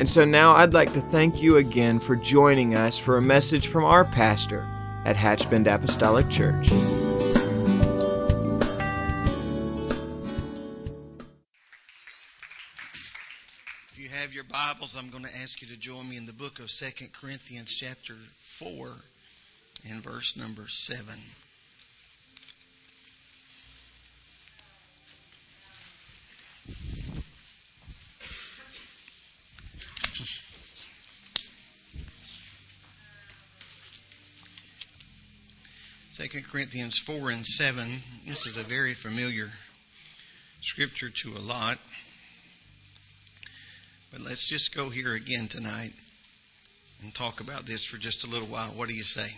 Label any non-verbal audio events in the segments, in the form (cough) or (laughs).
And so now I'd like to thank you again for joining us for a message from our pastor at Hatchbend Apostolic Church. If you have your Bibles, I'm going to ask you to join me in the book of Second Corinthians, chapter 4, and verse number 7. Second Corinthians 4 and 7. This is a very familiar scripture to a lot. But let's just go here again tonight and talk about this for just a little while. What do you say?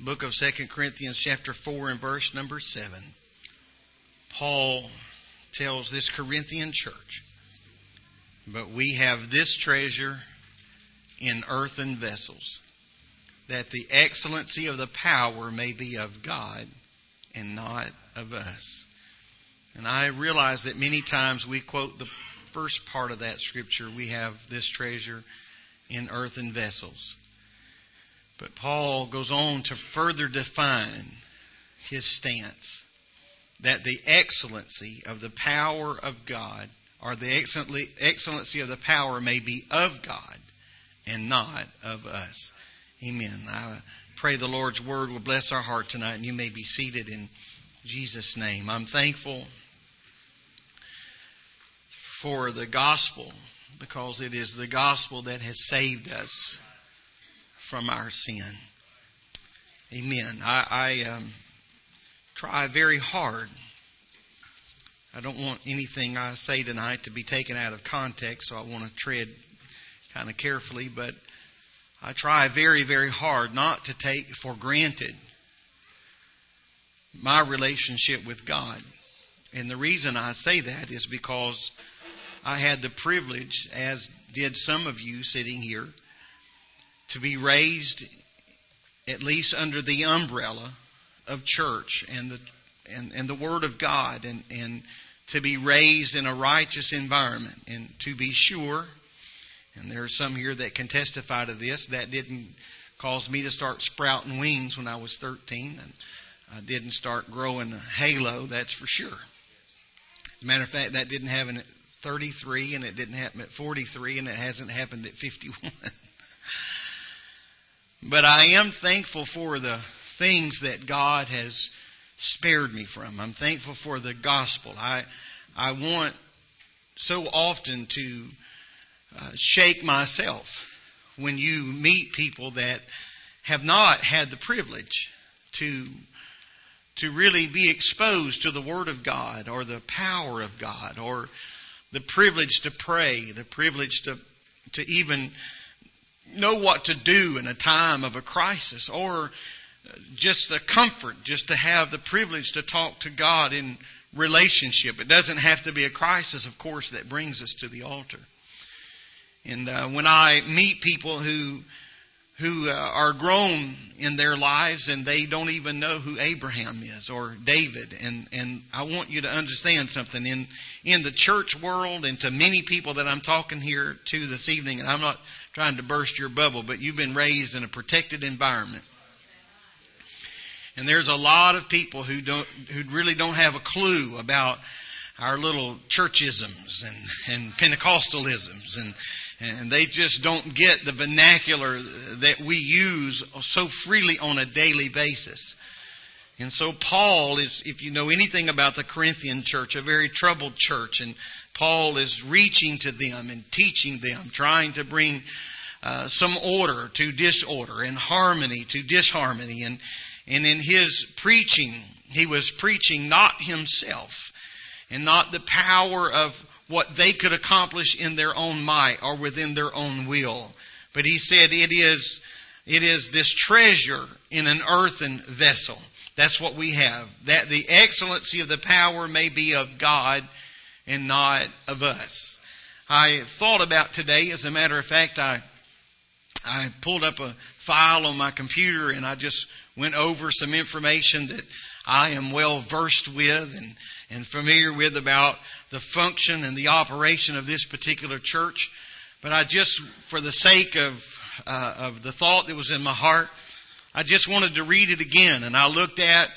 Book of Second Corinthians chapter 4 and verse number 7. Paul tells this Corinthian church, but we have this treasure in earthen vessels, that the excellency of the power may be of God and not of us. And I realize that many times we quote the first part of that scripture, we have this treasure in earthen vessels. But Paul goes on to further define his stance that the excellency of the power of God, or the excellency of the power may be of God and not of us. Amen. I pray the Lord's word will bless our heart tonight, and you may be seated in Jesus' name. I'm thankful for the gospel because it is the gospel that has saved us from our sin. Amen. I, I um, try very hard. I don't want anything I say tonight to be taken out of context, so I want to tread kind of carefully, but I try very, very hard not to take for granted my relationship with God. And the reason I say that is because I had the privilege, as did some of you sitting here, to be raised at least under the umbrella of church and the and, and the Word of God and, and to be raised in a righteous environment. And to be sure, and there are some here that can testify to this, that didn't cause me to start sprouting wings when I was 13. And I didn't start growing a halo, that's for sure. Matter of fact, that didn't happen at 33, and it didn't happen at 43, and it hasn't happened at 51. (laughs) but I am thankful for the things that God has spared me from. I'm thankful for the gospel. I I want so often to uh, shake myself when you meet people that have not had the privilege to to really be exposed to the Word of God or the power of God or the privilege to pray, the privilege to to even know what to do in a time of a crisis or just the comfort just to have the privilege to talk to God in relationship. It doesn't have to be a crisis, of course, that brings us to the altar. And uh, when I meet people who who uh, are grown in their lives and they don't even know who Abraham is or David, and and I want you to understand something in in the church world and to many people that I'm talking here to this evening, and I'm not trying to burst your bubble, but you've been raised in a protected environment. And there's a lot of people who don't, who really don't have a clue about our little churchisms and, and Pentecostalisms and, and they just don't get the vernacular that we use so freely on a daily basis. And so Paul is, if you know anything about the Corinthian church, a very troubled church, and Paul is reaching to them and teaching them, trying to bring uh, some order to disorder and harmony to disharmony. And, and in his preaching, he was preaching not himself and not the power of what they could accomplish in their own might or within their own will. But he said it is, it is this treasure in an earthen vessel. That's what we have. That the excellency of the power may be of God and not of us. I thought about today, as a matter of fact, I I pulled up a file on my computer and I just went over some information that I am well versed with and, and familiar with about the function and the operation of this particular church. But I just, for the sake of, uh, of the thought that was in my heart, I just wanted to read it again. And I looked at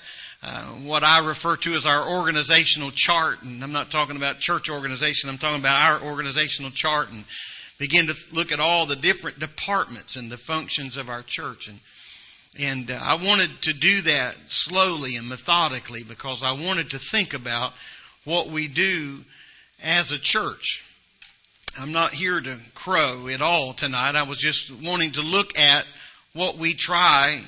uh, what I refer to as our organizational chart. And I'm not talking about church organization, I'm talking about our organizational chart and begin to look at all the different departments and the functions of our church. And and uh, I wanted to do that slowly and methodically because I wanted to think about what we do as a church. I'm not here to crow at all tonight. I was just wanting to look at what we try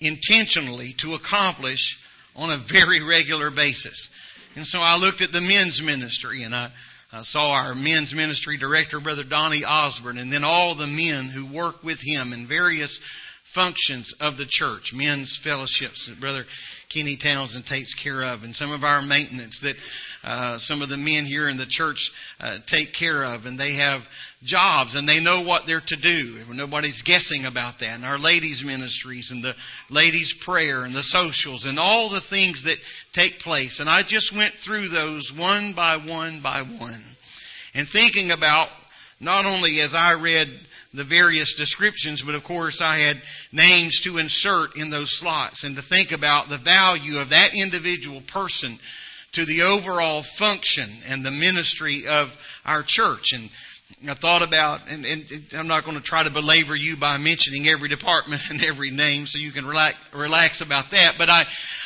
intentionally to accomplish on a very regular basis. And so I looked at the men's ministry and I, I saw our men's ministry director, Brother Donnie Osborne, and then all the men who work with him in various functions of the church, men's fellowships that Brother Kenny Townsend takes care of, and some of our maintenance that uh, some of the men here in the church uh, take care of, and they have jobs and they know what they're to do. Nobody's guessing about that. And our ladies' ministries and the ladies' prayer and the socials and all the things that take place. And I just went through those one by one by one. And thinking about not only as I read the various descriptions, but of course I had names to insert in those slots and to think about the value of that individual person to the overall function and the ministry of our church. And I thought about, and, and, I'm not going to try to belabor you by mentioning every department (laughs) and every name, so you can relax, relax about that. But I,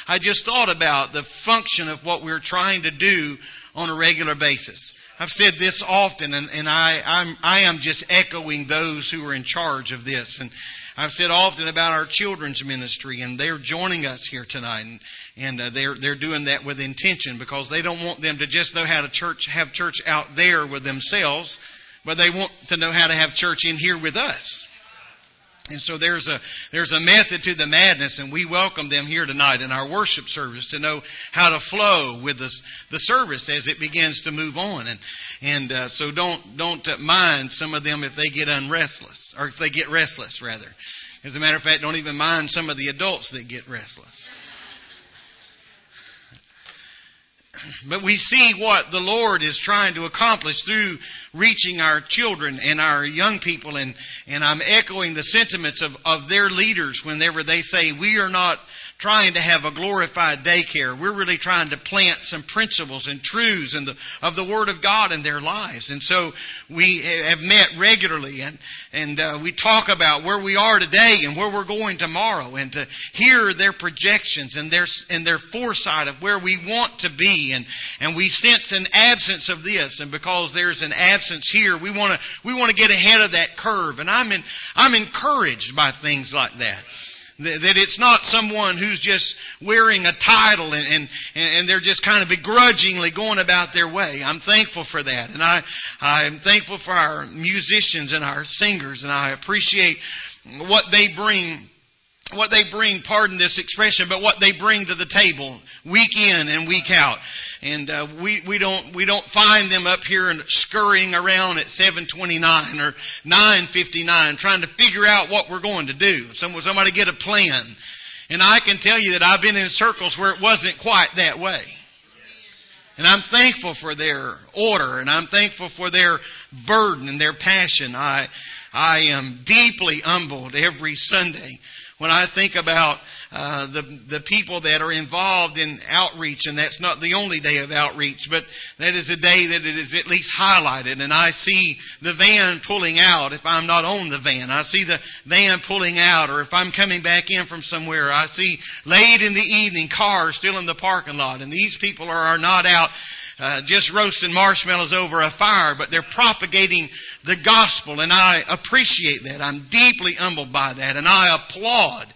I just thought about the function of what we're trying to do on a regular basis. I've said this often, and, and I, I'm, I am just echoing those who are in charge of this. And I've said often about our children's ministry, and they're joining us here tonight, and, and uh, they're they're doing that with intention because they don't want them to just know how to church have church out there with themselves, but they want to know how to have church in here with us. And so there's a there's a method to the madness, and we welcome them here tonight in our worship service to know how to flow with the the service as it begins to move on. And and uh, so don't don't uh, mind some of them if they get unrestless or if they get restless rather. As a matter of fact, don't even mind some of the adults that get restless. But we see what the Lord is trying to accomplish through reaching our children and our young people. And, and I'm echoing the sentiments of, of their leaders whenever they say, We are not trying to have a glorified daycare. We're really trying to plant some principles and truths the, of the Word of God in their lives. And so we have met regularly and, and uh, we talk about where we are today and where we're going tomorrow and to hear their projections and their, and their foresight of where we want to be. And, and we sense an absence of this. And because there's an absence here, we want to, we want to get ahead of that curve. And I'm in, I'm encouraged by things like that. That it's not someone who's just wearing a title and, and, and they're just kind of begrudgingly going about their way. I'm thankful for that. And I, I'm thankful for our musicians and our singers and I appreciate what they bring what they bring, pardon this expression, but what they bring to the table week in and week out. And uh, we we don't we don't find them up here and scurrying around at 7:29 or 9:59 trying to figure out what we're going to do. Some, somebody get a plan. And I can tell you that I've been in circles where it wasn't quite that way. And I'm thankful for their order and I'm thankful for their burden and their passion. I I am deeply humbled every Sunday when I think about uh, the the people that are involved in outreach, and that's not the only day of outreach, but that is a day that it is at least highlighted. And I see the van pulling out if I'm not on the van. I see the van pulling out, or if I'm coming back in from somewhere, I see late in the evening cars still in the parking lot, and these people are, are not out uh, just roasting marshmallows over a fire, but they're propagating the gospel, and I appreciate that. I'm deeply humbled by that, and I applaud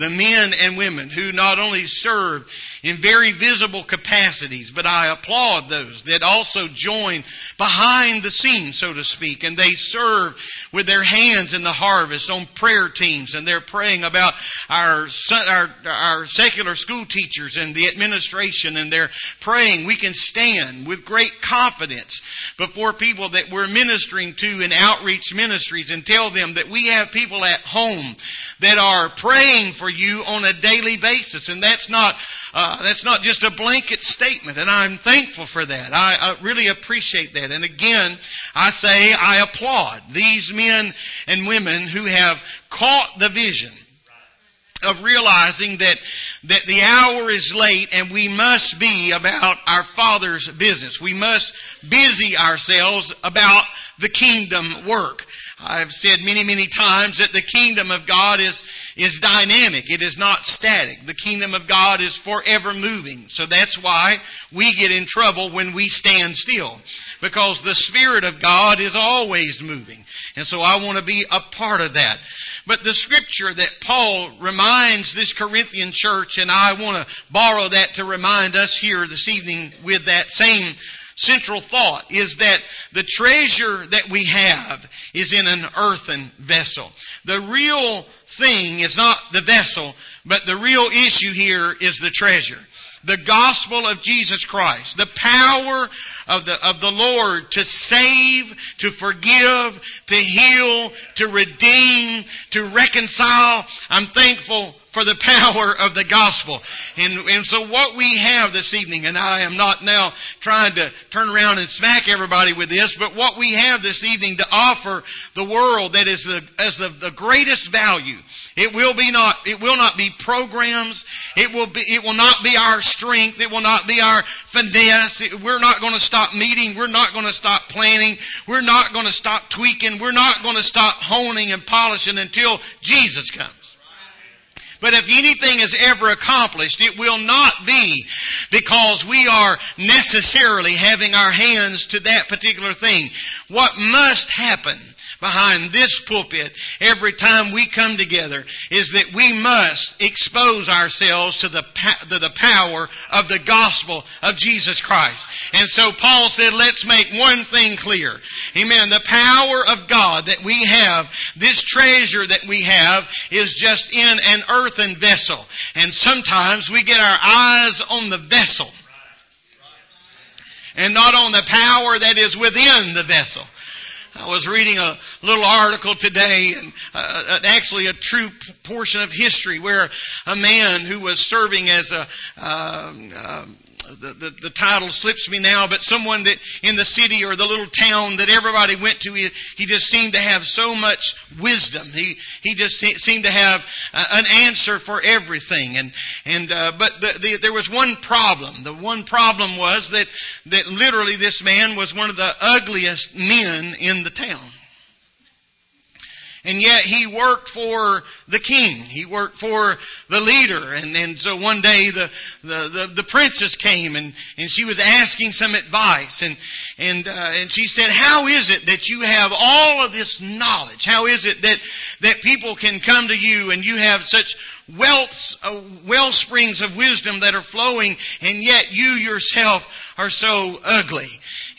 the men and women who not only serve in very visible capacities, but I applaud those that also join behind the scenes, so to speak, and they serve with their hands in the harvest on prayer teams, and they're praying about our, our, our secular school teachers and the administration, and they're praying we can stand with great confidence before people that we're ministering to in outreach ministries and tell them that we have people at home that are praying for you on a daily basis. And that's not, uh, that's not just a blanket statement. And I'm thankful for that. I, I really appreciate that. And again, I say I applaud these men and women who have caught the vision of realizing that that the hour is late and we must be about our father's business. We must busy ourselves about the kingdom work. I've said many, many times that the kingdom of God is, is dynamic. It is not static. The kingdom of God is forever moving. So that's why we get in trouble when we stand still. Because the Spirit of God is always moving. And so I want to be a part of that. But the scripture that Paul reminds this Corinthian church, and I want to borrow that to remind us here this evening with that same central thought is that the treasure that we have is in an earthen vessel. The real thing is not the vessel, but the real issue here is the treasure the gospel of Jesus Christ, the power of the, of the Lord to save, to forgive, to heal, to redeem, to reconcile. I'm thankful for the (laughs) power of the gospel. And, and so what we have this evening, and I am not now trying to turn around and smack everybody with this, but what we have this evening to offer the world that is the, as the, the greatest value it will be not, it will not be programs. It will be, it will not be our strength. It will not be our finesse. we're not going to stop meeting. We're not going to stop planning. We're not going to stop tweaking. We're not going to stop honing and polishing until Jesus comes. But if anything is ever accomplished, it will not be because we are necessarily having our hands to that particular thing. What must happen behind this pulpit every time we come together is that we must expose ourselves to the, to the power of the gospel of Jesus Christ. And so Paul said, let's make one thing clear. Amen. The power of God that we have, this treasure that we have is just in an earthen vessel. And sometimes we get our eyes on the vessel and not on the power that is within the vessel. I was reading a little article today, and uh, actually a true portion of history, where a man who was serving as a uh, uh, the, the, title slips me now, but someone that in the city or the little town that everybody went to, he, he just seemed to have so much wisdom. He, he just seemed to have uh, an answer for everything. And, and, uh, but the, the, there was one problem. The one problem was that, that literally this man was one of the ugliest men in the town. And yet he worked for the king. He worked for the leader. And, and so one day the, the, the, the princess came and, and she was asking some advice. And, and, uh, and she said, how is it that you have all of this knowledge? How is it that, that people can come to you and you have such wealth, uh, well springs of wisdom that are flowing and yet you yourself are so ugly?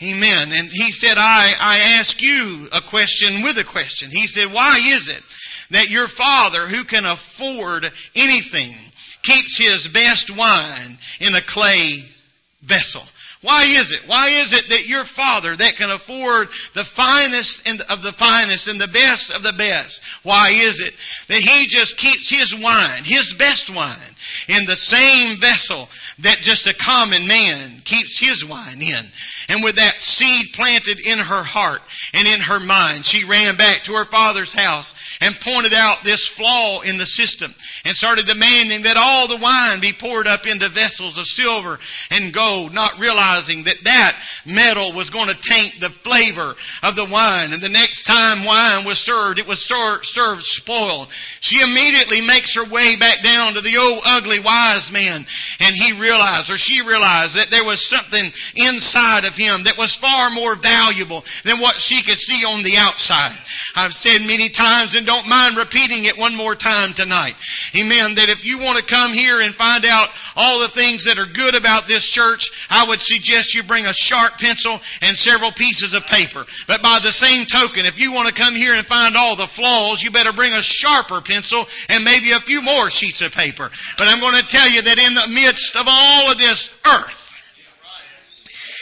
Amen. And he said, I, I ask you a question with a question. He said, why is it that your father who can afford anything keeps his best wine in a clay vessel? Why is it? Why is it that your father that can afford the finest of the finest and the best of the best, why is it that he just keeps his wine, his best wine, in the same vessel that just a common man keeps his wine in? And with that seed planted in her heart and in her mind, she ran back to her father's house and pointed out this flaw in the system and started demanding that all the wine be poured up into vessels of silver and gold, not realizing realizing that that metal was going to taint the flavor of the wine. And the next time wine was served, it was served spoiled. She immediately makes her way back down to the old ugly wise man. And he realized, or she realized, that there was something inside of him that was far more valuable than what she could see on the outside. I've said many times and don't mind repeating it one more time tonight. Amen. That if you want to come here and find out all the things that are good about this church, I would suggest you bring a sharp pencil and several pieces of paper. But by the same token, if you want to come here and find all the flaws, you better bring a sharper pencil and maybe a few more sheets of paper. But I'm going to tell you that in the midst of all of this earth,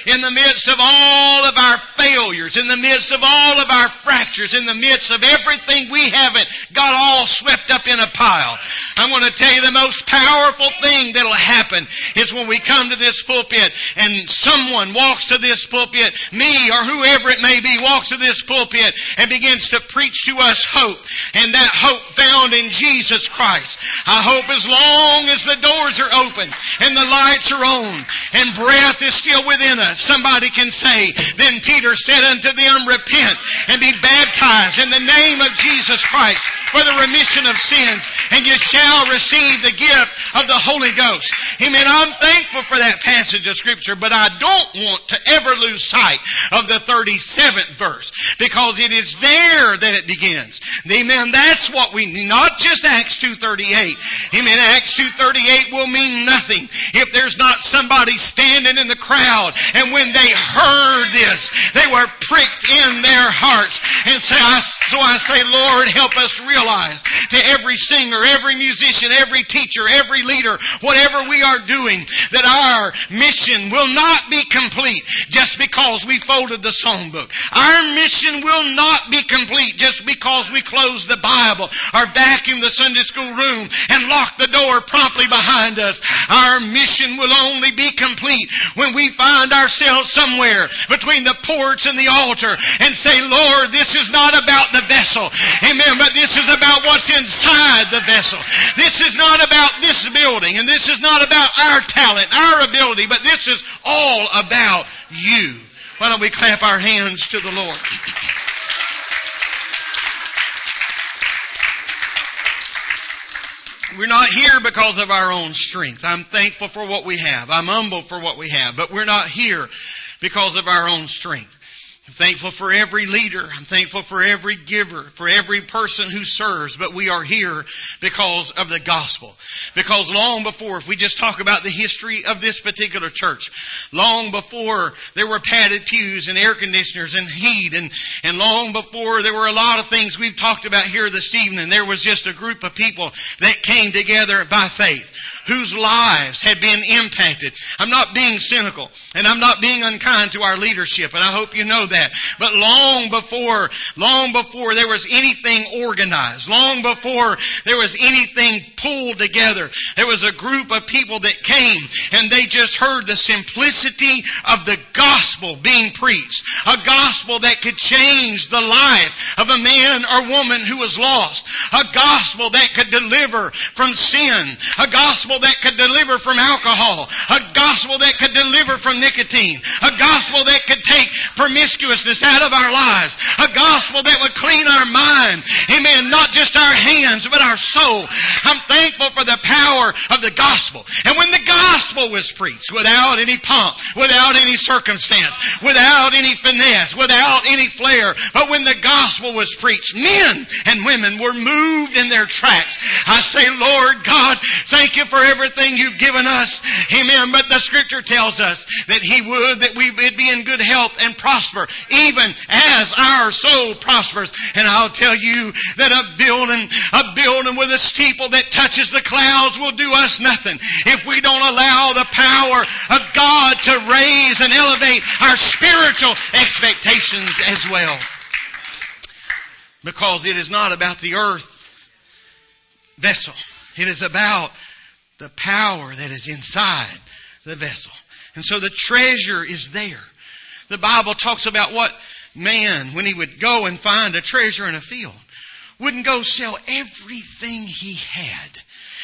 in the midst of all of our failures, in the midst of all of our fractures, in the midst of everything we haven't got all swept up in a pile. I'm going to tell you the most powerful thing that'll happen is when we come to this pulpit and someone walks to this pulpit, me or whoever it may be, walks to this pulpit and begins to preach to us hope. And that hope found in Jesus Christ. I hope as long as the doors are open and the lights are on and breath is still within us, somebody can say, Then Peter said unto them, Repent and be baptized in the name of Jesus Christ for the remission of sins, and you shall receive the gift of the Holy Ghost. Amen. I'm thankful for that passage of Scripture, but I don't want to ever lose sight of the 37th verse because it is there that it begins. Amen. That's what we need. Not just Acts 2.38. Amen. Acts 2.38 will mean nothing if there's not somebody standing in the crowd and when they heard this, they were pricked in their hearts. And so I, so I say, Lord, help us realize to every singer, every musician, every teacher, every leader, whatever we are doing, that our mission will not be complete just because we folded the songbook. Our mission will not be complete just because we close the Bible or vacuum the Sunday school room and lock the door promptly behind us. Our mission will only be complete when we find ourselves somewhere between the porch and the altar and say, Lord, this is not about the vessel. Amen. But this is about what's inside the vessel. This is not about this building and this is not about our talent, our ability, but this is all about you. Why don't we clap our hands to the Lord? We're not here because of our own strength. I'm thankful for what we have. I'm humble for what we have. But we're not here because of our own strength. I'm thankful for every leader. I'm thankful for every giver, for every person who serves. But we are here because of the gospel. Because long before, if we just talk about the history of this particular church, long before there were padded pews and air conditioners and heat and, and long before there were a lot of things we've talked about here this evening, there was just a group of people that came together by faith whose lives had been impacted. I'm not being cynical and I'm not being unkind to our leadership and I hope you know that. But long before, long before there was anything organized, long before there was anything pulled together, there was a group of people that came and just heard the simplicity of the gospel being preached. A gospel that could change the life of a man or woman who was lost. A gospel that could deliver from sin. A gospel that could deliver from alcohol, a gospel that could deliver from nicotine, a gospel that could take promiscuousness out of our lives, a gospel that would clean our mind, amen, not just our hands, but our soul. I'm thankful for the power of the gospel. And when the gospel was without any pomp, without any circumstance, without any finesse, without any flair, but when the gospel was preached, men and women were moved in their tracks. I say, Lord God, thank you for for everything you've given us. Amen. But the scripture tells us that He would that we would be in good health and prosper, even as our soul prospers. And I'll tell you that a building, a building with a steeple that touches the clouds will do us nothing if we don't allow the power of God to raise and elevate our spiritual expectations as well. Because it is not about the earth vessel. It is about the power that is inside the vessel. And so the treasure is there. The Bible talks about what man, when he would go and find a treasure in a field, wouldn't go sell everything he had.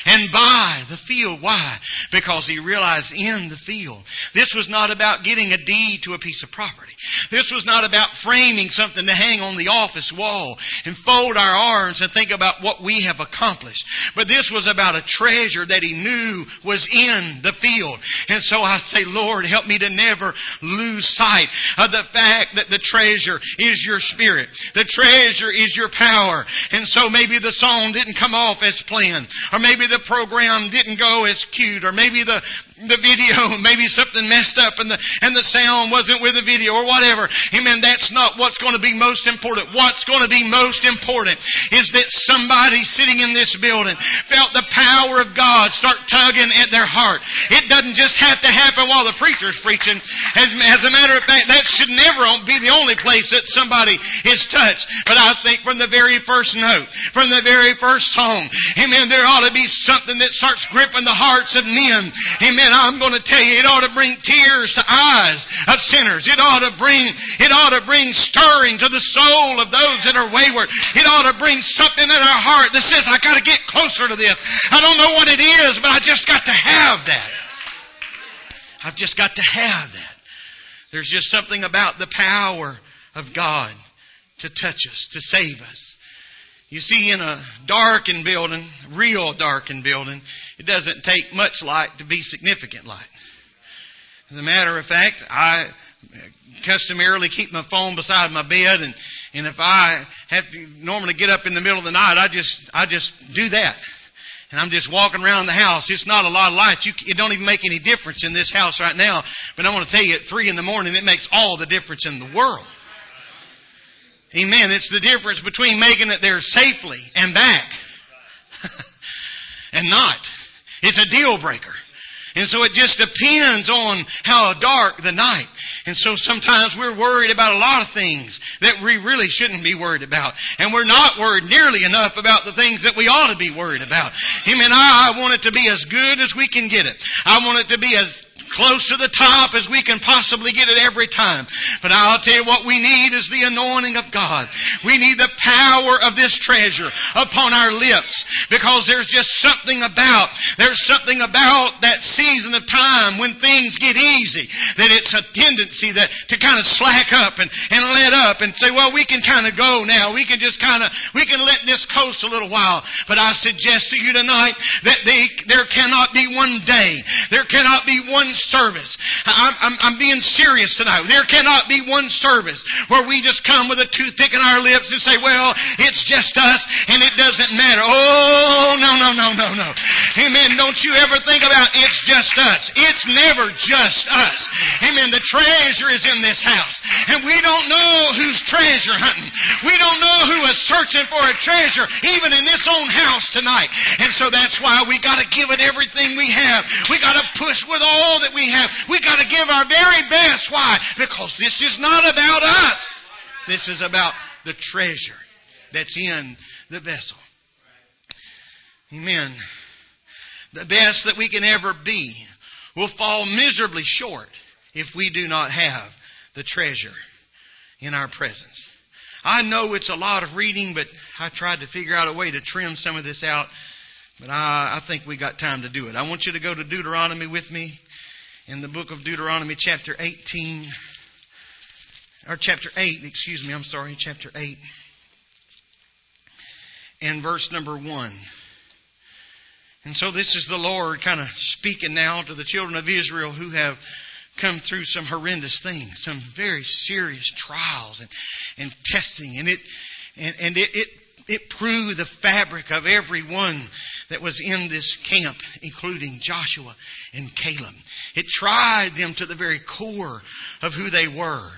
And buy the field. Why? Because he realized in the field, this was not about getting a deed to a piece of property. This was not about framing something to hang on the office wall and fold our arms and think about what we have accomplished. But this was about a treasure that he knew was in the field. And so I say, Lord, help me to never lose sight of the fact that the treasure is your spirit. The treasure is your power. And so maybe the song didn't come off as planned, or maybe the program didn't go as cute, or maybe the the video, (laughs) maybe something messed up and the, and the sound wasn't with the video or whatever. Amen. That's not what's going to be most important. What's going to be most important is that somebody sitting in this building felt the power of God start tugging at their heart. It doesn't just have to happen while the preacher's preaching. As, as a matter of fact, that should never be the only place that somebody is touched. But I think from the very first note, from the very first song, amen, there ought to be something that starts gripping the hearts of men. Amen and I'm going to tell you, it ought to bring tears to eyes of sinners. It ought to bring, it ought to bring stirring to the soul of those that are wayward. It ought to bring something in our heart that says, I got to get closer to this. I don't know what it is, but I just got to have that. I've just got to have that. There's just something about the power of God to touch us, to save us. You see, in a darkened building, real darkened building, it doesn't take much light to be significant light. As a matter of fact, I customarily keep my phone beside my bed and, and if I have to normally get up in the middle of the night, I just, I just do that. And I'm just walking around the house. It's not a lot of light. You, it don't even make any difference in this house right now. But I want to tell you, at three in the morning, it makes all the difference in the world. Amen. It's the difference between making it there safely and back (laughs) and not. It's a deal breaker. And so it just depends on how dark the night. And so sometimes we're worried about a lot of things that we really shouldn't be worried about. And we're not worried nearly enough about the things that we ought to be worried about. Him and I, I want it to be as good as we can get it. I want it to be as close to the top as we can possibly get it every time. But I'll tell you what we need is the anointing of God. We need the power of this treasure upon our lips because there's just something about, there's something about that season of time when things get easy that it's a tendency that to kind of slack up and, and let up and say, well, we can kind of go now. We can just kind of, we can let this coast a little while. But I suggest to you tonight that they, there cannot be one day, there cannot be one service. I'm, I'm, I'm being serious tonight. There cannot be one service where we just come with a toothpick in our lips and say, well, it's just us and it doesn't matter. Oh, no, no, no, no, no. Amen. Don't you ever think about it's just us. It's never just us. Amen. The treasure is in this house. And we don't know who's treasure hunting. We don't know who is searching for a treasure even in this own house tonight. And so that's why we got to give it everything we have. We got to push with all that we have. We got to give our very best. Why? Because this is not about us. This is about the treasure that's in the vessel. Amen. The best that we can ever be will fall miserably short if we do not have the treasure in our presence. I know it's a lot of reading, but I tried to figure out a way to trim some of this out. But I, I think we got time to do it. I want you to go to Deuteronomy with me in the book of Deuteronomy, chapter 18, or chapter 8, excuse me, I'm sorry, chapter 8, and verse number 1. And so this is the Lord kind of speaking now to the children of Israel who have come through some horrendous things, some very serious trials and, and testing. And it, and, and it, it, it proved the fabric of everyone that was in this camp, including Joshua and Caleb. It tried them to the very core of who they were.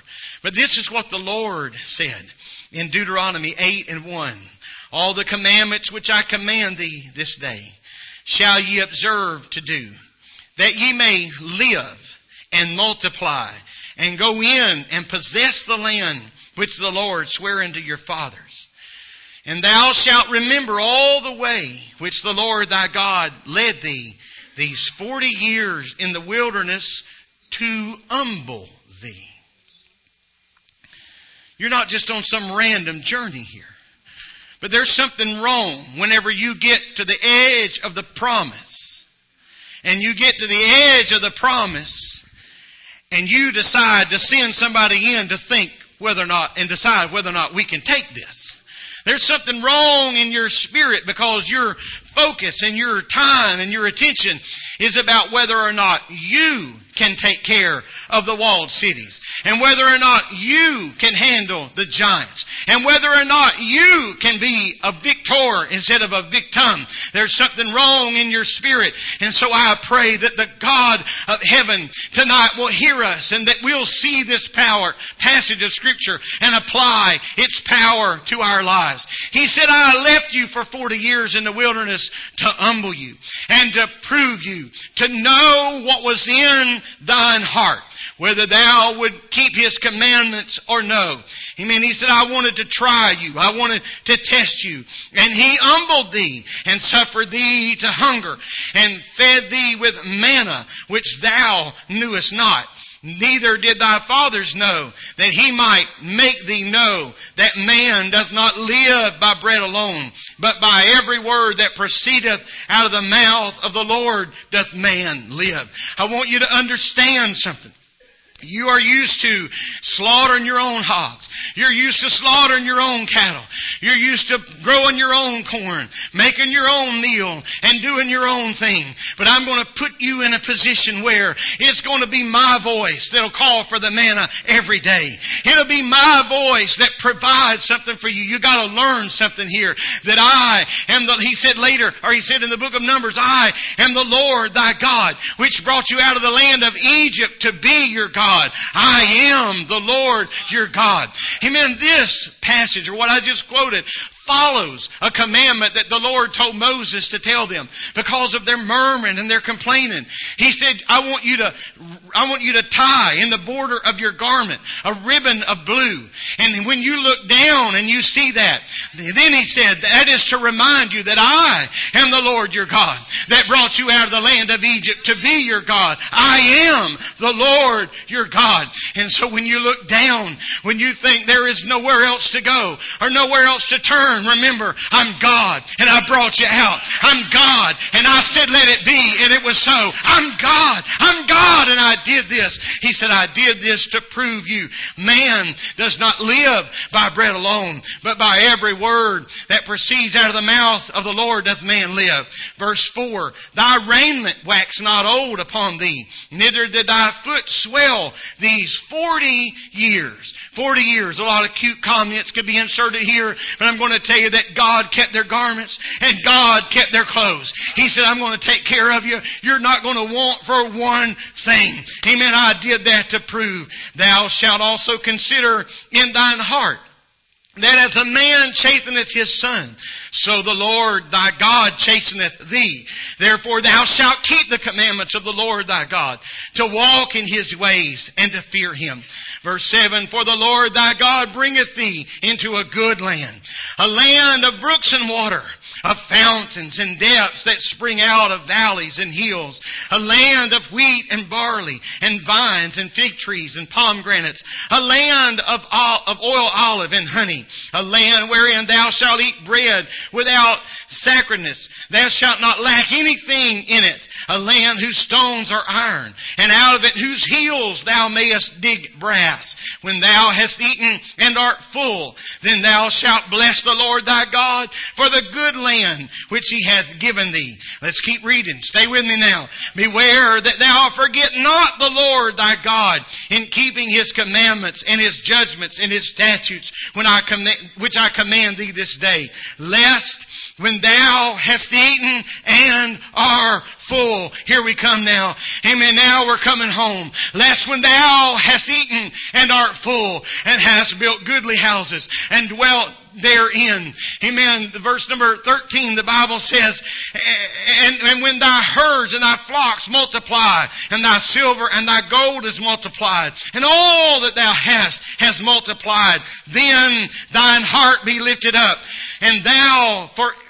But this is what the Lord said in Deuteronomy 8 and 1. All the commandments which I command thee this day shall ye observe to do, that ye may live and multiply and go in and possess the land which the Lord sware unto your fathers and thou shalt remember all the way which the Lord thy God led thee these forty years in the wilderness to humble thee. You're not just on some random journey here. But there's something wrong whenever you get to the edge of the promise. And you get to the edge of the promise and you decide to send somebody in to think whether or not and decide whether or not we can take this. There's something wrong in your spirit because your focus and your time and your attention is about whether or not you can take care of the walled cities and whether or not you can handle the giants and whether or not you can be a victor instead of a victim. There's something wrong in your spirit. And so I pray that the God of heaven tonight will hear us and that we'll see this power, passage of scripture and apply its power to our lives. He said, I left you for 40 years in the wilderness to humble you and to prove you, to know what was in thine heart, whether thou would keep his commandments or no. Amen. He said, I wanted to try you. I wanted to test you. And he humbled thee and suffered thee to hunger and fed thee with manna, which thou knewest not. Neither did thy fathers know that he might make thee know that man doth not live by bread alone, but by every word that proceedeth out of the mouth of the Lord doth man live. I want you to understand something. You are used to slaughtering your own hogs. You're used to slaughtering your own cattle. You're used to growing your own corn, making your own meal, and doing your own thing. But I'm going to put you in a position where it's going to be my voice that'll call for the manna every day. It'll be my voice that provides something for you. You gotta learn something here. That I am the, he said later, or he said in the book of Numbers, I am the Lord thy God, which brought you out of the land of Egypt to be your God. God. I am the Lord your God. Amen. This passage, or what I just quoted, follows a commandment that the Lord told Moses to tell them because of their murmuring and their complaining. He said, I want you to, I want you to tie in the border of your garment a ribbon of blue. And when you look down and you see that, then he said, that is to remind you that I am the Lord your God that brought you out of the land of Egypt to be your God. I am the Lord your God. And so when you look down, when you think there is nowhere else to go or nowhere else to turn, remember, I'm God and I brought you out. I'm God and I said let it be and it was so. I'm God. I'm God and I did this. He said, I did this to prove you. Man does not live by bread alone, but by every word that proceeds out of the mouth of the Lord doth man live. Verse 4, Thy raiment wax not old upon thee, neither did thy foot swell these 40 years. 40 years. A lot of cute comments could be inserted here, but I'm going to tell you that God kept their garments and God kept their clothes. He said, I'm going to take care of you. You're not going to want for one thing. Amen. I did that to prove thou shalt also consider in thine heart that as a man chasteneth his son, so the Lord thy God chasteneth thee. Therefore thou shalt keep the commandments of the Lord thy God, to walk in his ways and to fear him. Verse 7, For the Lord thy God bringeth thee into a good land, a land of brooks and water, of fountains and depths that spring out of valleys and hills, a land of wheat and barley and vines and fig trees and pomegranates, a land of, of oil olive and honey, a land wherein thou shalt eat bread without sacredness. Thou shalt not lack anything in it. A land whose stones are iron, and out of it whose heels thou mayest dig brass. When thou hast eaten and art full, then thou shalt bless the Lord thy God for the good land which he hath given thee. Let's keep reading. Stay with me now. Beware that thou forget not the Lord thy God in keeping his commandments and his judgments and his statutes when I command, which I command thee this day, lest when thou hast eaten and are full. Here we come now. Amen. Now we're coming home. Lest when thou hast eaten and art full and hast built goodly houses and dwelt therein. Amen. Verse number 13, the Bible says, and, and when thy herds and thy flocks multiply, and thy silver and thy gold is multiplied, and all that thou hast has multiplied, then thine heart be lifted up, and thou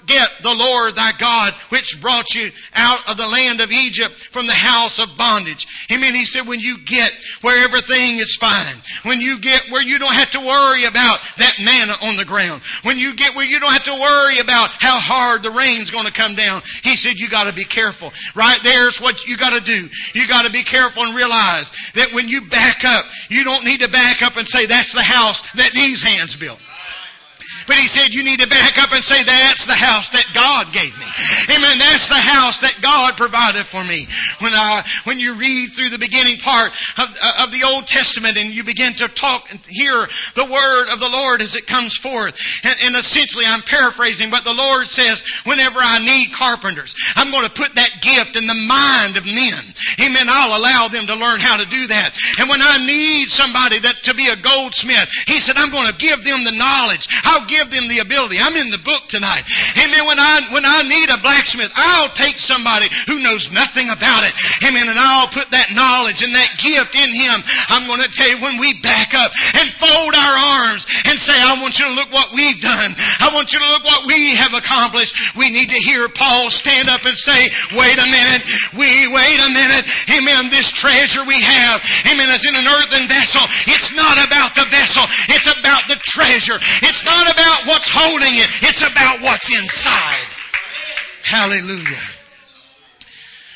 forget the Lord thy God, which brought you out of the land of Egypt from the house of bondage. Amen. He said, when you get where everything is fine, when you get where you don't have to worry about that manna on the ground, when you get where you don't have to worry about how hard the rain's going to come down, he said, you got to be careful. Right there's what you got to do. You got to be careful and realize that when you back up, you don't need to back up and say, that's the house that these hands built. But he said you need to back up and say that's the house that God gave me. Amen. That's the house that God provided for me. When I, when you read through the beginning part of, uh, of the Old Testament and you begin to talk and hear the word of the Lord as it comes forth. And, and essentially I'm paraphrasing, but the Lord says, whenever I need carpenters, I'm going to put that gift in the mind of men. Amen. I'll allow them to learn how to do that. And when I need somebody that to be a goldsmith, He said, I'm going to give them the knowledge. I'll give give them the ability. I'm in the book tonight. Amen. When I, when I need a blacksmith, I'll take somebody who knows nothing about it. Amen. And I'll put that knowledge and that gift in him. I'm going to tell you when we back up and fold our arms and say, I want you to look what we've done. I want you to look what we have accomplished. We need to hear Paul stand up and say, wait a minute. We, wait a minute. Amen. This treasure we have. Amen. Is in an earthen vessel. It's not about the vessel. It's about the treasure. It's not about about what's holding it. It's about what's inside. Hallelujah.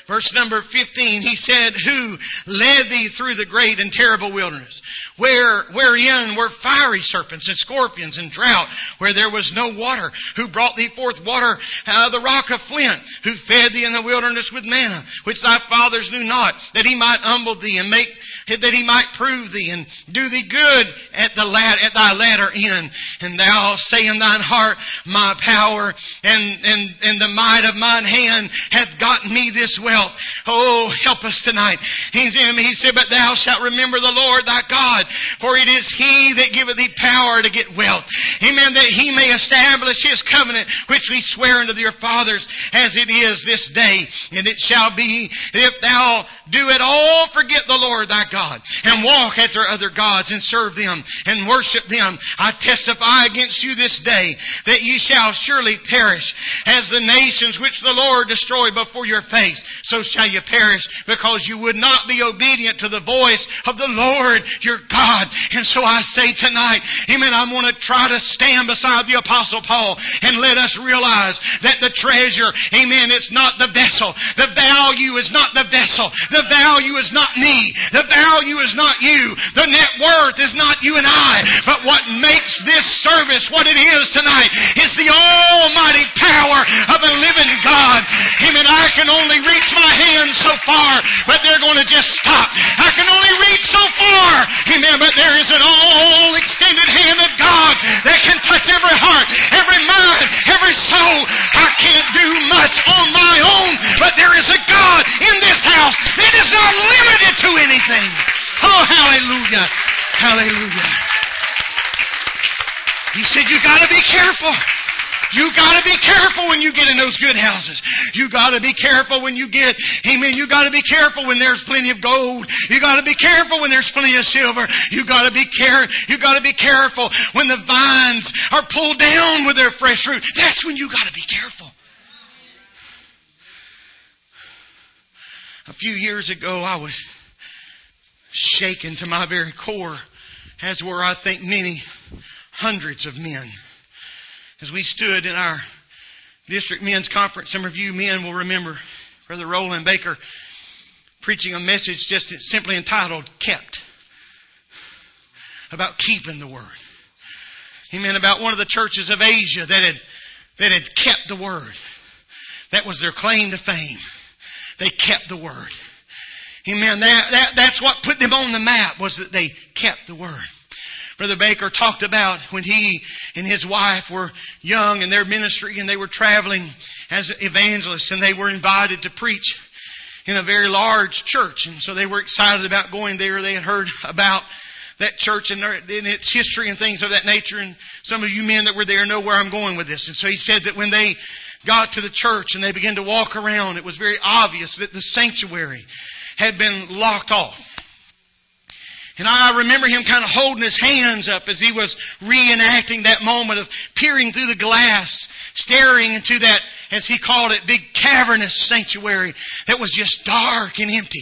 Verse number 15, he said, Who led thee through the great and terrible wilderness, where, wherein were fiery serpents and scorpions and drought, where there was no water, who brought thee forth water out of the rock of flint, who fed thee in the wilderness with manna, which thy fathers knew not, that he might humble thee and make that he might prove thee and do thee good at the lat, at thy latter end. And thou say in thine heart, my power and, and, and the might of mine hand hath gotten me this wealth. Oh, help us tonight. He said, but thou shalt remember the Lord thy God, for it is he that giveth thee power to get wealth. Amen. That he may establish his covenant, which we swear unto your fathers as it is this day. And it shall be, if thou do at all forget the Lord thy God and walk after other gods and serve them and worship them. I testify against you this day that ye shall surely perish as the nations which the Lord destroyed before your face. So shall you perish because you would not be obedient to the voice of the Lord your God. And so I say tonight, amen, I want to try to stand beside the apostle Paul and let us realize that the treasure, amen, it's not the vessel. The value is not the vessel. The value is not me. The value value is not you. The net worth is not you and I. But what makes this service what it is tonight is the almighty power of a living God. Amen. I can only reach my hands so far, but they're going to just stop. I can only reach so far. Amen. But there is an all extended hand of God that can touch every heart, every mind, every soul. I can't do much on my own, but there is a God in this house that is not limited to anything. Oh, hallelujah. Hallelujah. He said, you gotta be careful. You gotta be careful when you get in those good houses. You gotta be careful when you get, amen, you gotta be careful when there's plenty of gold. You gotta be careful when there's plenty of silver. You gotta be care, you gotta be careful when the vines are pulled down with their fresh fruit. That's when you gotta be careful. A few years ago, I was shaken to my very core, as were, I think, many hundreds of men. As we stood in our district men's conference, some of you men will remember Brother Roland Baker preaching a message just simply entitled Kept. About keeping the word. He meant about one of the churches of Asia that had, that had kept the word. That was their claim to fame. They kept the word. Amen. That, that, that's what put them on the map was that they kept the word. Brother Baker talked about when he and his wife were young in their ministry and they were traveling as evangelists and they were invited to preach in a very large church. And so they were excited about going there. They had heard about that church and, its history and things of that nature. And some of you men that were there know where I'm going with this. And so he said that when they got to the church and they began to walk around, it was very obvious that the sanctuary had been locked off. And I remember him kind of holding his hands up as he was reenacting that moment of peering through the glass, staring into that, as he called it, big cavernous sanctuary that was just dark and empty.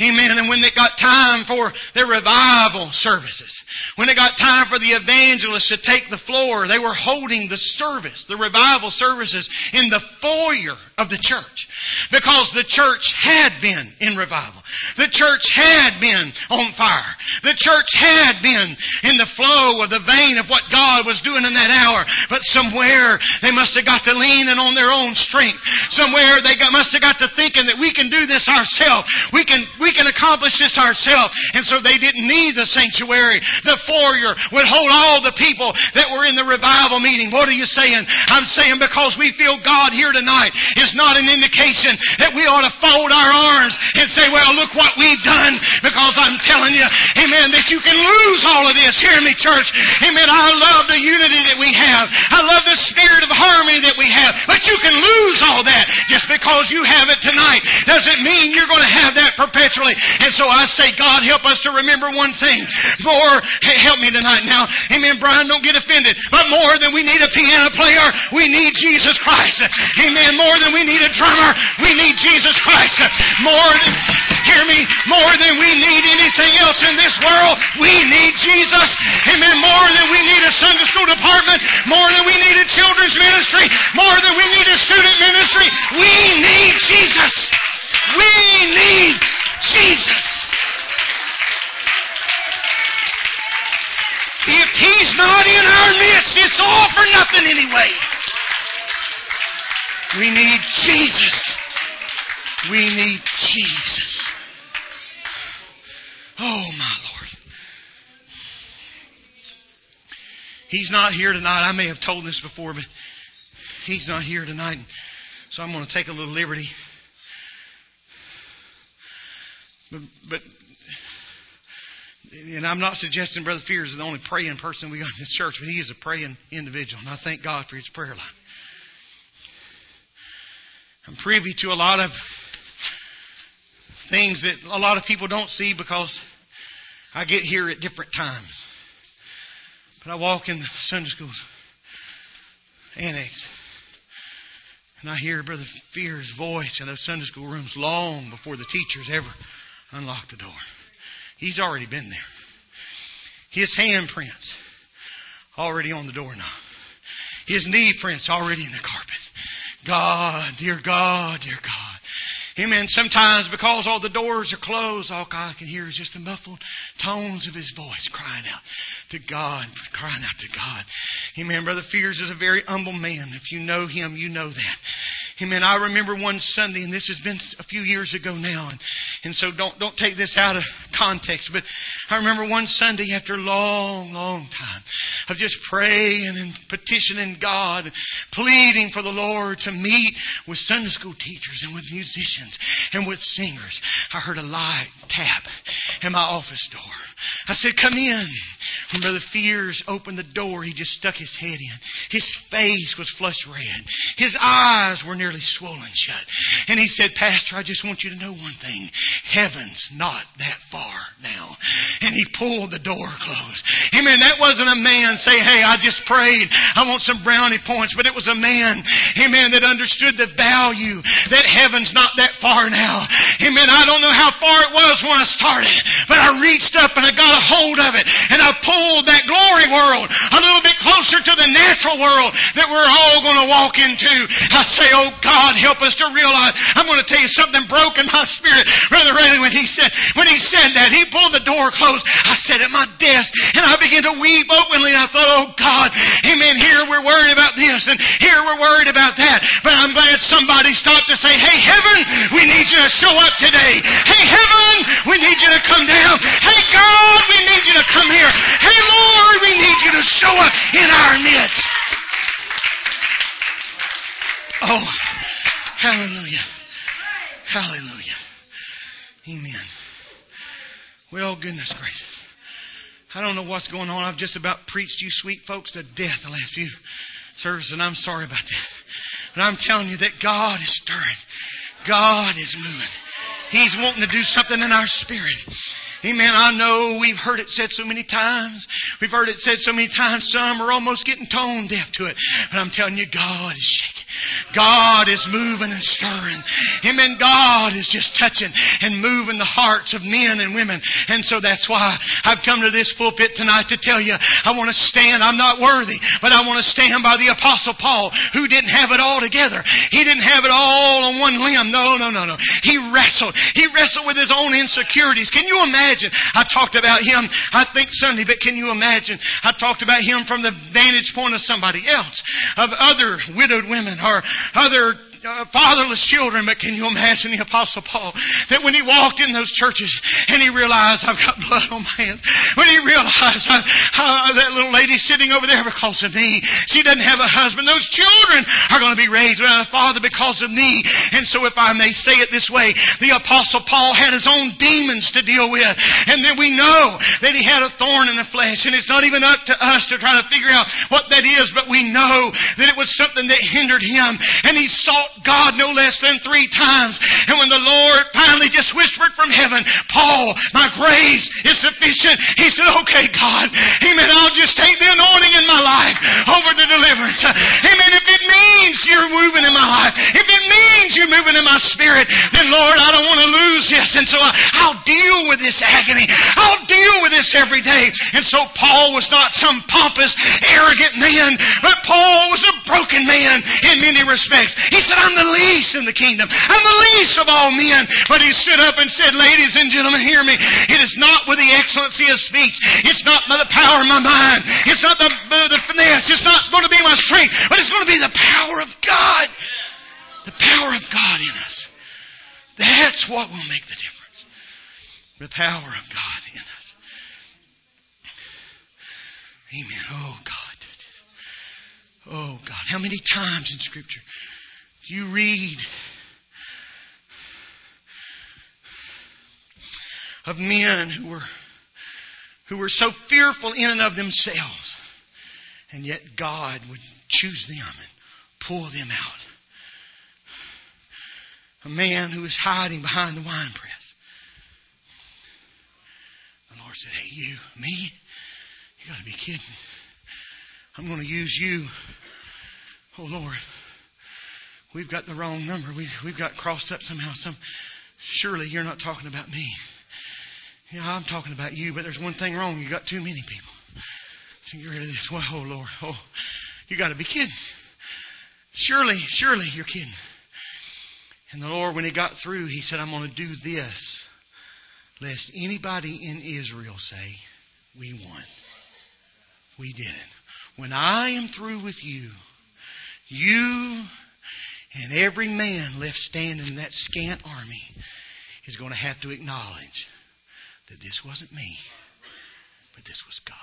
Amen. And when they got time for their revival services, when they got time for the evangelists to take the floor, they were holding the service, the revival services in the foyer of the church. Because the church had been in revival. The church had been on fire. The church had been in the flow of the vein of what God was doing in that hour. But somewhere they must have got to leaning on their own strength. Somewhere they got, must have got to thinking that we can do this ourselves. We can, we can accomplish this ourselves. And so they didn't need the sanctuary. The foyer would hold all the people that were in the revival meeting. What are you saying? I'm saying because we feel God here tonight is not an indication that we ought to fold our arms and say, well, look what we've done. Because I'm telling you, amen, that you can lose all of this. Hear me, church. Amen. I love the unity that we have. I love the spirit of harmony that we have. But you can lose all that just because you have it tonight doesn't mean you're going to have that perpetually. And so I say, God, help us to remember one thing. More, help me tonight now. Amen. Brian, don't get offended. But more than we need a piano player, we need Jesus Christ. Amen. More than we need a drummer, we need Jesus Christ. More than, hear me, more than we need anything else in this world, we need Jesus. Amen. More than we need a Sunday school department, more than we need a children's ministry, more than we need a student ministry, we need Jesus. We need Jesus. If He's not in our midst, it's all for nothing anyway. We need Jesus. We need Jesus. Oh, my Lord. He's not here tonight. I may have told this before, but He's not here tonight. So I'm going to take a little liberty. But, but and I'm not suggesting Brother Fears is the only praying person we got in this church, but he is a praying individual, and I thank God for his prayer life. I'm privy to a lot of things that a lot of people don't see because I get here at different times. But I walk in the Sunday school annex and I hear Brother Fear's voice in those Sunday school rooms long before the teachers ever unlock the door. He's already been there. His handprints already on the doorknob. His knee prints already in the carpet. God, dear God, dear God. Amen. Sometimes because all the doors are closed, all God can hear is just the muffled tones of His voice crying out to God, crying out to God. Amen. Brother Fears is a very humble man. If you know him, you know that. Amen. I remember one Sunday, and this has been a few years ago now, and, and so don't, don't take this out of context, but I remember one Sunday after a long, long time of just praying and petitioning God, and pleading for the Lord to meet with Sunday school teachers and with musicians and with singers. I heard a light tap at my office door. I said, come in. When Brother Fears opened the door, he just stuck his head in. His face was flush red. His eyes were nearly swollen shut. And he said, Pastor, I just want you to know one thing. Heaven's not that far now. And he pulled the door closed. Amen. That wasn't a man saying, hey, I just prayed. I want some brownie points. But it was a man, amen, that understood the value that heaven's not that far now. Amen. I don't know how far it was when I started, but I reached up and I got a hold of it and I pulled that glory world a little bit closer to the natural world that we're all going to walk into. I say, oh God, help us to realize. I'm going to tell you something broke in my spirit. Brother Riley, when he said, when he said that, he pulled the door closed. I sat at my desk and I began to weep openly. And I thought, oh God, amen, here we're worried about this and here we're worried about that. But I'm glad somebody stopped to say, hey heaven, we need you to show up today. Hey heaven, we need you to come down. Hey God, we need you to come here. Hey Lord, we need you to show up in our midst. Oh, hallelujah. Hallelujah. Amen. Well, goodness gracious. I don't know what's going on. I've just about preached you sweet folks to death the last few services, and I'm sorry about that. But I'm telling you that God is stirring. God is moving. He's wanting to do something in our spirit. Amen. I know we've heard it said so many times. We've heard it said so many times. Some are almost getting tone deaf to it. But I'm telling you, God is shaking. God is moving and stirring. Amen. God is just touching and moving the hearts of men and women. And so that's why I've come to this pulpit tonight to tell you I want to stand. I'm not worthy, but I want to stand by the apostle Paul who didn't have it all together. He didn't have it all on one limb. No, no, no, no. He wrestled. He wrestled with his own insecurities. Can you imagine? I talked about him, I think Sunday, but can you imagine? I talked about him from the vantage point of somebody else, of other widowed women or other uh, fatherless children, but can you imagine the Apostle Paul? That when he walked in those churches and he realized, I've got blood on my hands. When he realized uh, uh, that little lady sitting over there because of me, she doesn't have a husband. Those children are going to be raised without a father because of me. And so if I may say it this way, the Apostle Paul had his own demons to deal with. And then we know that he had a thorn in the flesh. And it's not even up to us to try to figure out what that is, but we know that it was something that hindered him. And he sought sought God no less than three times. And when the Lord finally just whispered from heaven, Paul, my grace is sufficient, he said, okay, God, amen, I'll just take the anointing in my life over the deliverance. Amen. If it means you're moving in my life, if it means you're moving in my spirit, then Lord, I don't want to lose this. And so I'll deal with this agony. I'll deal with this every day. And so Paul was not some pompous, arrogant man, but Paul was a broken man in many respects. He said, I'm the least in the kingdom. I'm the least of all men. But he stood up and said, ladies and gentlemen, hear me. It is not with the excellency of speech. It's not by the power of my mind. It's not the, uh, the finesse. It's not going to be my strength. But it's going to be the power of God. The power of God in us. That's what will make the difference. The power of God in us. Amen. Oh, God. Oh, God. How many times in Scripture you read of men who were who were so fearful in and of themselves, and yet God would choose them and pull them out. A man who was hiding behind the wine press. The Lord said, Hey, you, me? You got to be kidding. I'm going to use you. Oh, Lord. We've got the wrong number. We've, we've got crossed up somehow. Some, surely you're not talking about me. Yeah, I'm talking about you, but there's one thing wrong. You got too many people. So get rid of this. Well, oh, Lord. Oh, you got to be kidding. Surely, surely you're kidding. And the Lord, when he got through, he said, I'm going to do this, lest anybody in Israel say, We won. We did it. When I am through with you, you and every man left standing in that scant army is going to have to acknowledge that this wasn't me, but this was God.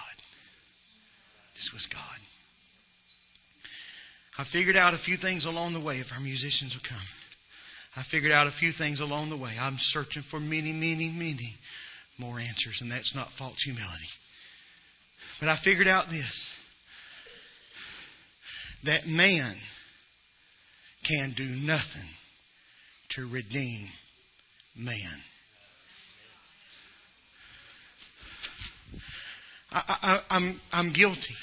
This was God. I figured out a few things along the way if our musicians would come. I figured out a few things along the way. I'm searching for many, many, many more answers, and that's not false humility. But I figured out this that man can do nothing to redeem man. I, am I'm, I'm guilty.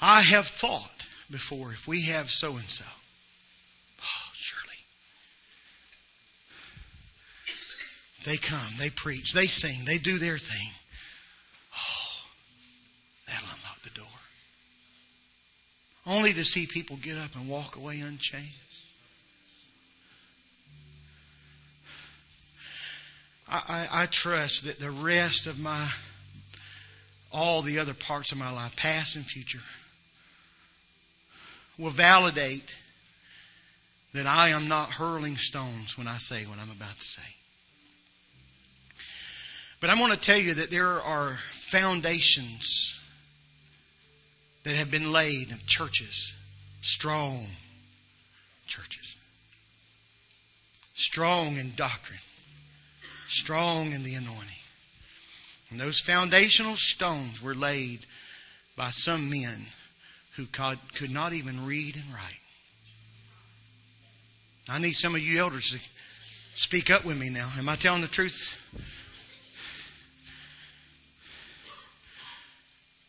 I have thought before if we have so and so, oh, surely. They come, they preach, they sing, they do their thing. Only to see people get up and walk away unchanged. I, I, I, trust that the rest of my, all the other parts of my life, past and future, will validate that I am not hurling stones when I say what I'm about to say. But I'm going to tell you that there are foundations that have been laid of churches, strong churches, strong in doctrine, strong in the anointing. And those foundational stones were laid by some men who could not even read and write. I need some of you elders to Speak up with me now. Am I telling the truth?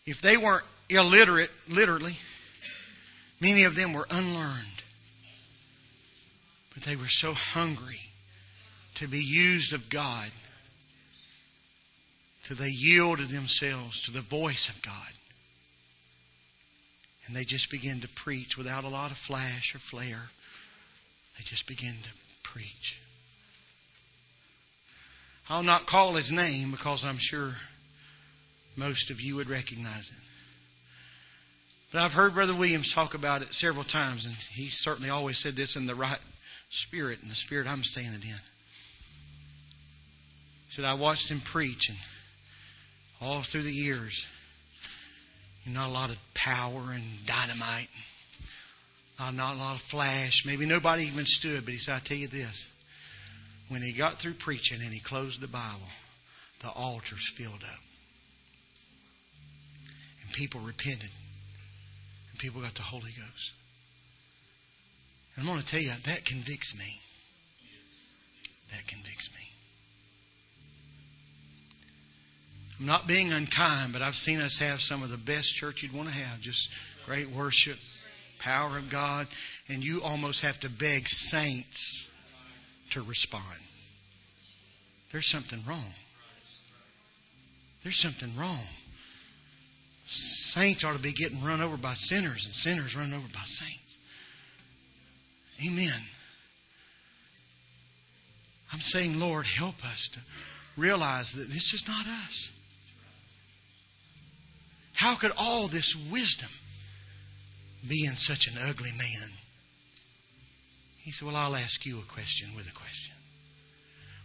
If they weren't illiterate, literally, many of them were unlearned. But they were so hungry to be used of God that they yielded themselves to the voice of God. And they just began to preach without a lot of flash or flare. They just began to preach. I'll not call his name because I'm sure most of you would recognize it. But I've heard Brother Williams talk about it several times, and he certainly always said this in the right spirit, in the spirit I'm saying it in. He said, I watched him preach, and all through the years, not a lot of power and dynamite, not, not a lot of flash. Maybe nobody even stood, but he said, I tell you this. When he got through preaching and he closed the Bible, the altars filled up. And people repented. People got the Holy Ghost. And I'm going to tell you, that convicts me. That convicts me. I'm not being unkind, but I've seen us have some of the best church you'd want to have. Just great worship, power of God, and you almost have to beg saints to respond. There's something wrong. There's something wrong. Saints ought to be getting run over by sinners, and sinners run over by saints. Amen. I'm saying, Lord, help us to realize that this is not us. How could all this wisdom be in such an ugly man? He said, Well, I'll ask you a question with a question.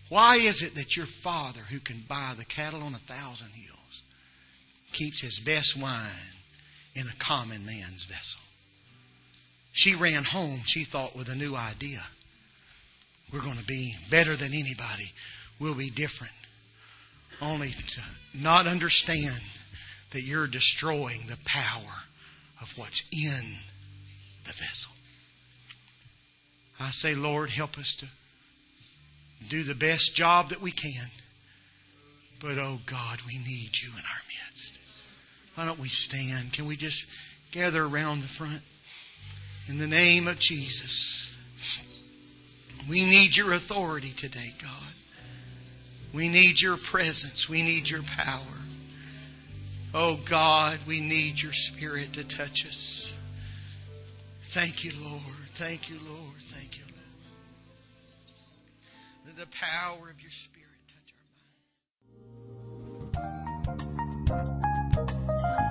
Why is it that your father, who can buy the cattle on a thousand hills, keeps his best wine in a common man's vessel? She ran home, she thought, with a new idea. We're going to be better than anybody. We'll be different. Only to not understand that you're destroying the power of what's in the vessel. I say, Lord, help us to do the best job that we can. But, oh God, we need you in our midst. Why don't we stand? Can we just gather around the front? In the name of Jesus. We need your authority today, God. We need your presence. We need your power. Oh God, we need your Spirit to touch us. Thank you, Lord. Thank you, Lord. Thank you, Lord. The power of your Spirit